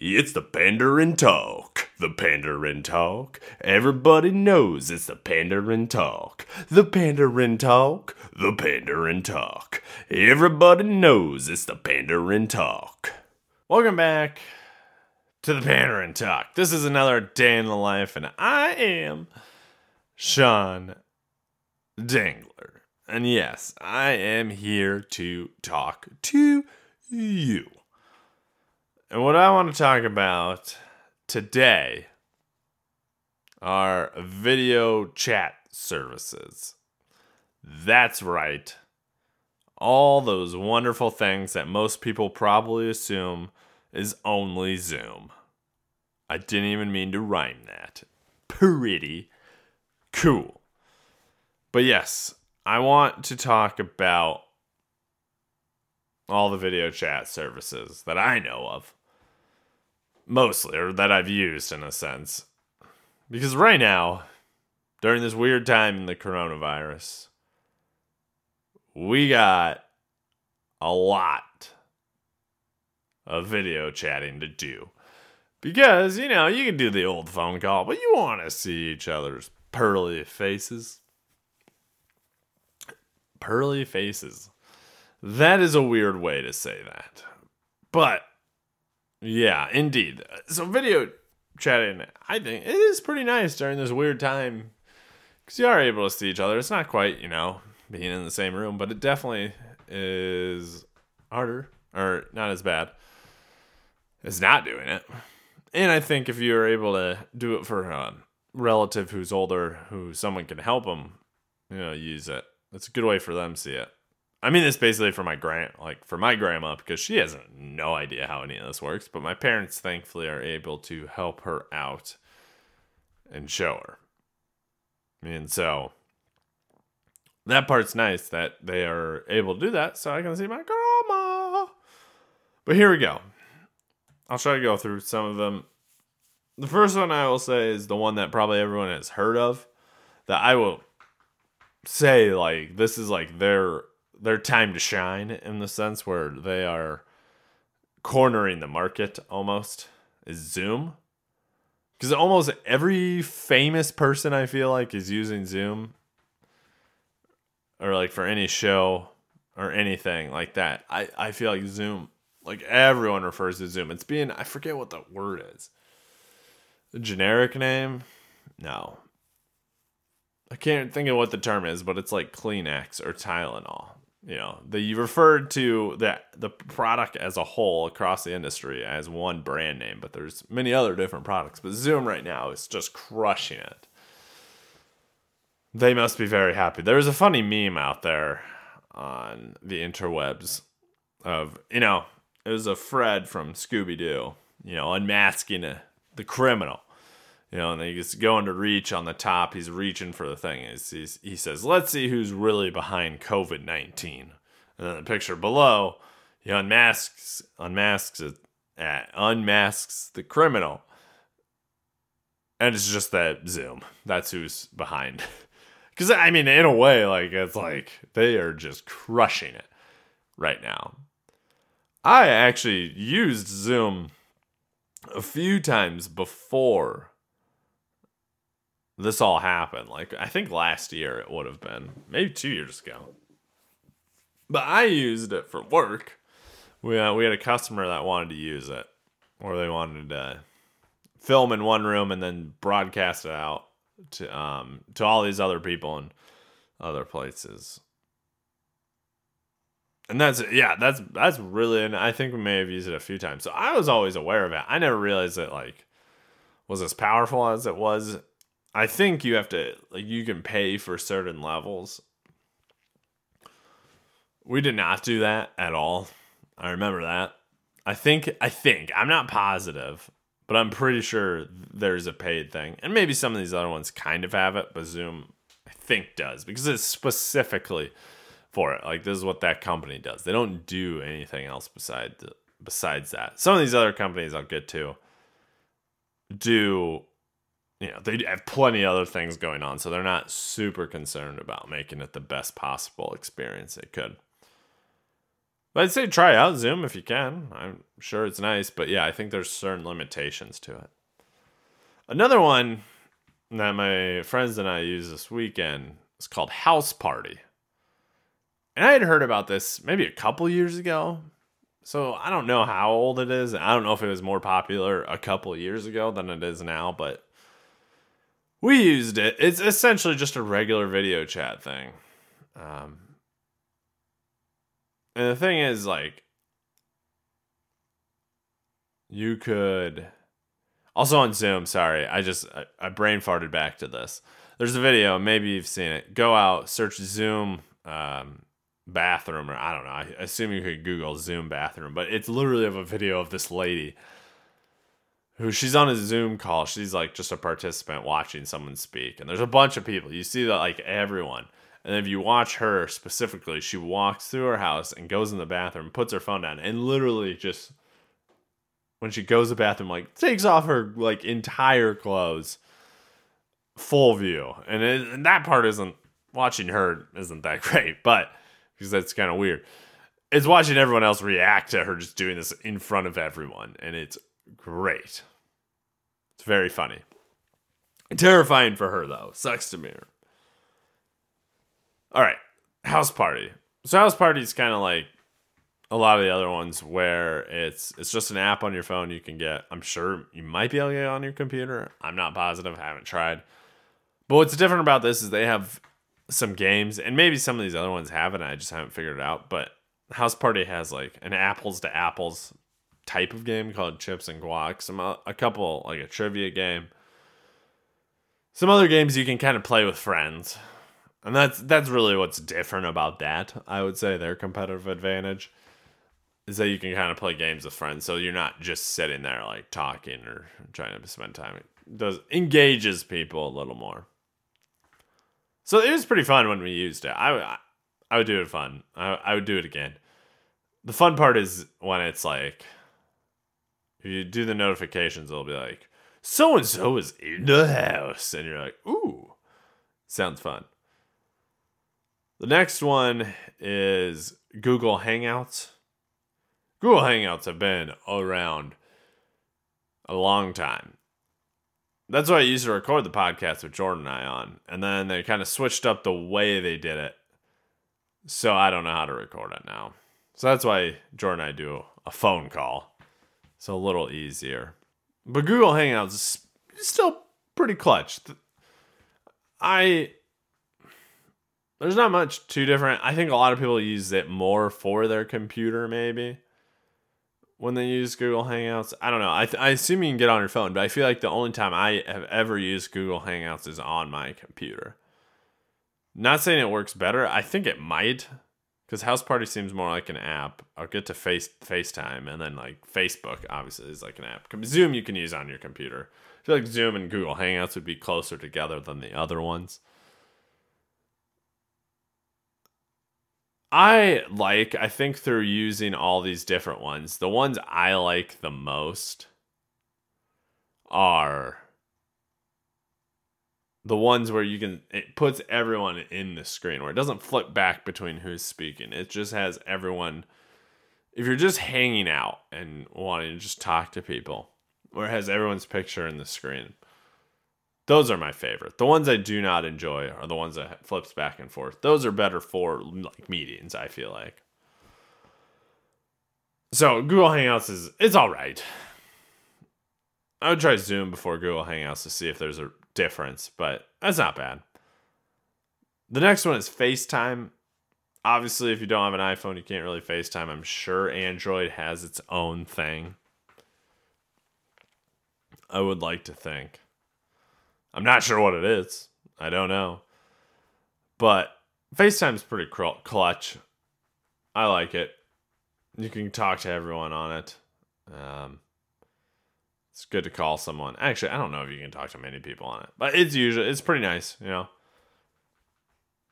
It's the Pandering Talk. The Pandering Talk. Everybody knows it's the Pandering Talk. The Pandering Talk. The Pandering Talk. Everybody knows it's the Pandering Talk. Welcome back to the Pandering Talk. This is another day in the life, and I am Sean Dangler. And yes, I am here to talk to you. And what I want to talk about today are video chat services. That's right. All those wonderful things that most people probably assume is only Zoom. I didn't even mean to rhyme that. Pretty cool. But yes, I want to talk about all the video chat services that I know of mostly, or that I've used in a sense. Because right now, during this weird time in the coronavirus, we got a lot of video chatting to do. Because, you know, you can do the old phone call, but you want to see each other's pearly faces. Pearly faces. That is a weird way to say that. But yeah, indeed. So video chatting, I think it is pretty nice during this weird time because you are able to see each other. It's not quite, you know, being in the same room, but it definitely is harder or not as bad as not doing it. And I think if you're able to do it for a relative who's older, who someone can help them, you know, use it. It's a good way for them to see it. I mean, this basically for my grand, like for my grandma, because she has no idea how any of this works. But my parents, thankfully, are able to help her out and show her. And so that part's nice that they are able to do that, so I can see my grandma. But here we go. I'll try to go through some of them. The first one I will say is the one that probably everyone has heard of. That I will say like this is like their their time to shine in the sense where they are cornering the market almost is Zoom. Because almost every famous person I feel like is using Zoom or like for any show or anything like that. I, I feel like Zoom, like everyone refers to Zoom. It's being, I forget what the word is. The generic name? No. I can't think of what the term is, but it's like Kleenex or Tylenol you know the referred to the the product as a whole across the industry as one brand name but there's many other different products but zoom right now is just crushing it. They must be very happy. There's a funny meme out there on the interwebs of you know it was a fred from scooby-doo you know unmasking a, the criminal you know, and he's going to reach on the top. He's reaching for the thing. He's, he's, he says, "Let's see who's really behind COVID 19." And then the picture below, he unmasks unmasks uh, unmasks the criminal, and it's just that Zoom. That's who's behind. Because I mean, in a way, like it's like they are just crushing it right now. I actually used Zoom a few times before this all happened. Like I think last year it would have been, maybe two years ago. But I used it for work. We uh, we had a customer that wanted to use it, or they wanted to film in one room and then broadcast it out to um to all these other people in other places. And that's yeah, that's that's really and I think we may have used it a few times. So I was always aware of it. I never realized it like was as powerful as it was I think you have to like you can pay for certain levels. We did not do that at all. I remember that. I think I think I'm not positive, but I'm pretty sure there's a paid thing. And maybe some of these other ones kind of have it, but Zoom I think does because it's specifically for it. Like this is what that company does. They don't do anything else besides besides that. Some of these other companies I'll get to do you know, they have plenty of other things going on, so they're not super concerned about making it the best possible experience they could. But I'd say try out Zoom if you can. I'm sure it's nice, but yeah, I think there's certain limitations to it. Another one that my friends and I use this weekend is called House Party. And I had heard about this maybe a couple years ago. So I don't know how old it is. I don't know if it was more popular a couple years ago than it is now, but we used it. It's essentially just a regular video chat thing. Um, and the thing is, like, you could also on Zoom. Sorry, I just I, I brain farted back to this. There's a video. Maybe you've seen it. Go out, search Zoom um, bathroom, or I don't know. I assume you could Google Zoom bathroom, but it's literally of a video of this lady who she's on a Zoom call. She's like just a participant watching someone speak, and there's a bunch of people. You see that like everyone. And if you watch her specifically, she walks through her house and goes in the bathroom, puts her phone down, and literally just when she goes to the bathroom, like takes off her like entire clothes, full view. And, it, and that part isn't watching her isn't that great, but because that's kind of weird. It's watching everyone else react to her just doing this in front of everyone, and it's great. It's very funny. Terrifying for her though. Sucks to me. All right, house party. So house party is kind of like a lot of the other ones where it's it's just an app on your phone you can get. I'm sure you might be able to get on your computer. I'm not positive. Haven't tried. But what's different about this is they have some games, and maybe some of these other ones have it. I just haven't figured it out. But House Party has like an apples to apples type of game called Chips and Guac. Some uh, a couple like a trivia game. Some other games you can kind of play with friends. And that's that's really what's different about that. I would say their competitive advantage is that you can kind of play games with friends, so you're not just sitting there like talking or trying to spend time. It does engages people a little more. So it was pretty fun when we used it. I I would do it fun. I I would do it again. The fun part is when it's like if you do the notifications, it'll be like so and so is in the house, and you're like, ooh, sounds fun. The next one is Google Hangouts. Google Hangouts have been around a long time. That's why I used to record the podcast with Jordan and I on. And then they kind of switched up the way they did it. So I don't know how to record it now. So that's why Jordan and I do a phone call. So a little easier. But Google Hangouts is still pretty clutch. I there's not much too different. I think a lot of people use it more for their computer maybe when they use Google Hangouts. I don't know. I, th- I assume you can get on your phone, but I feel like the only time I have ever used Google Hangouts is on my computer. Not saying it works better. I think it might, because House Party seems more like an app. I'll get to Face FaceTime, and then like Facebook obviously is like an app. Zoom you can use on your computer. I feel like Zoom and Google Hangouts would be closer together than the other ones. I like, I think through using all these different ones, the ones I like the most are the ones where you can, puts everyone in the screen, where it doesn't flip back between who's speaking. It just has everyone, if you're just hanging out and wanting to just talk to people, where it has everyone's picture in the screen. Those are my favorite. The ones I do not enjoy are the ones that flips back and forth. Those are better for like meetings, I feel like. So Google Hangouts is it's all right. I would try Zoom before Google Hangouts to see if there's a difference, but that's not bad. The next one is FaceTime. Obviously, if you don't have an iPhone, you can't really FaceTime. I'm sure Android has its own thing. I would like to think. I'm not sure what it is. I don't know. But FaceTime's pretty clutch. I like it. You can talk to everyone on it. Um, it's good to call someone. Actually, I don't know if you can talk to many people on it, but it's usually it's pretty nice. You know,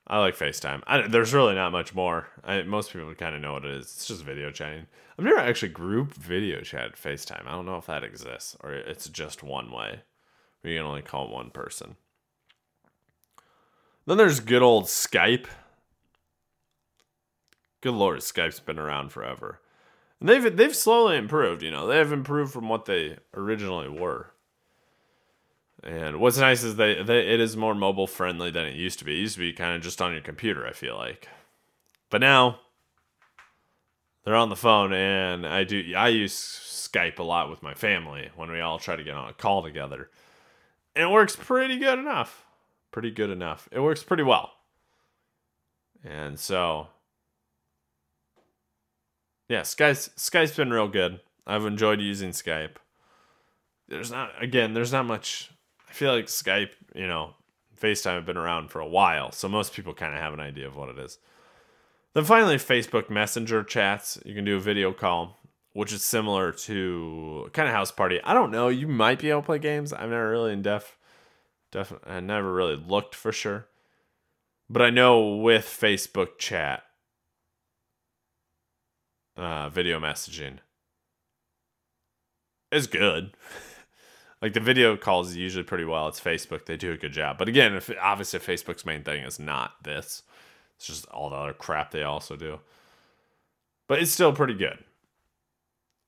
I like FaceTime. I, there's really not much more. I, most people kind of know what it is. It's just video chatting. I've never actually group video chat FaceTime. I don't know if that exists or it's just one way. You can only call one person. Then there's good old Skype. good lord, Skype's been around forever. And they've they've slowly improved, you know. They've improved from what they originally were. And what's nice is they, they it is more mobile friendly than it used to be. It used to be kind of just on your computer, I feel like. But now they're on the phone and I do I use Skype a lot with my family when we all try to get on a call together. And it works pretty good enough. Pretty good enough. It works pretty well. And so yeah, Skype's Skype's been real good. I've enjoyed using Skype. There's not again, there's not much feel like Skype, you know, FaceTime have been around for a while, so most people kind of have an idea of what it is. Then finally, Facebook Messenger chats. You can do a video call, which is similar to kind of House Party. I don't know. You might be able to play games. I'm never really in def, def. I never really looked for sure, but I know with Facebook chat, uh, video messaging is good. like the video calls usually pretty well. It's Facebook; they do a good job. But again, if obviously Facebook's main thing is not this, it's just all the other crap they also do. But it's still pretty good.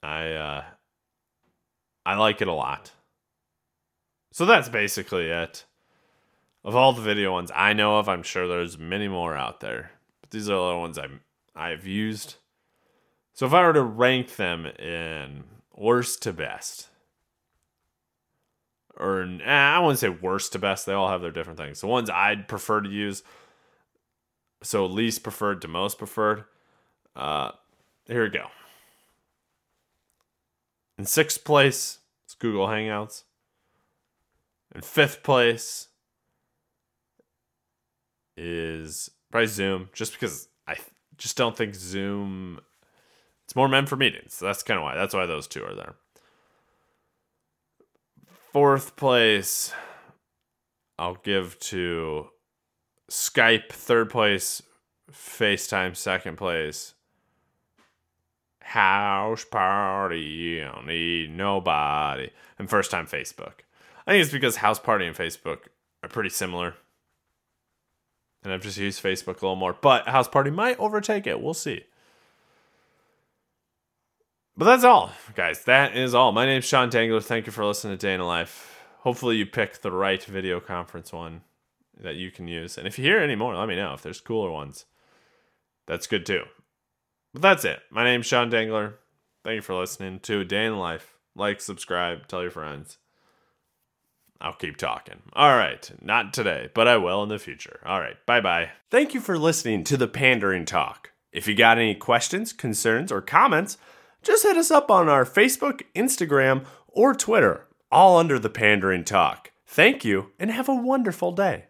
I uh I like it a lot. So that's basically it. Of all the video ones I know of, I'm sure there's many more out there. But these are the ones I'm I've used. So if I were to rank them in worst to best, or eh, I wouldn't say worst to best, they all have their different things. The ones I'd prefer to use so least preferred to most preferred. Uh, here we go. In sixth place, it's Google Hangouts. In fifth place is probably Zoom, just because I just don't think Zoom. It's more meant for meetings. So that's kind of why. That's why those two are there. Fourth place, I'll give to Skype third place, FaceTime second place. House party, you don't need nobody. And first time Facebook. I think it's because House Party and Facebook are pretty similar. And I've just used Facebook a little more. But House Party might overtake it. We'll see. But that's all, guys. That is all. My name's Sean Dangler. Thank you for listening to Day in a Life. Hopefully, you picked the right video conference one that you can use. And if you hear any more, let me know. If there's cooler ones, that's good too. But that's it. My name's Sean Dangler. Thank you for listening to Day in Life. Like, subscribe, tell your friends. I'll keep talking. All right, not today, but I will in the future. All right, bye bye. Thank you for listening to the Pandering Talk. If you got any questions, concerns, or comments, just hit us up on our Facebook, Instagram, or Twitter, all under the Pandering Talk. Thank you, and have a wonderful day.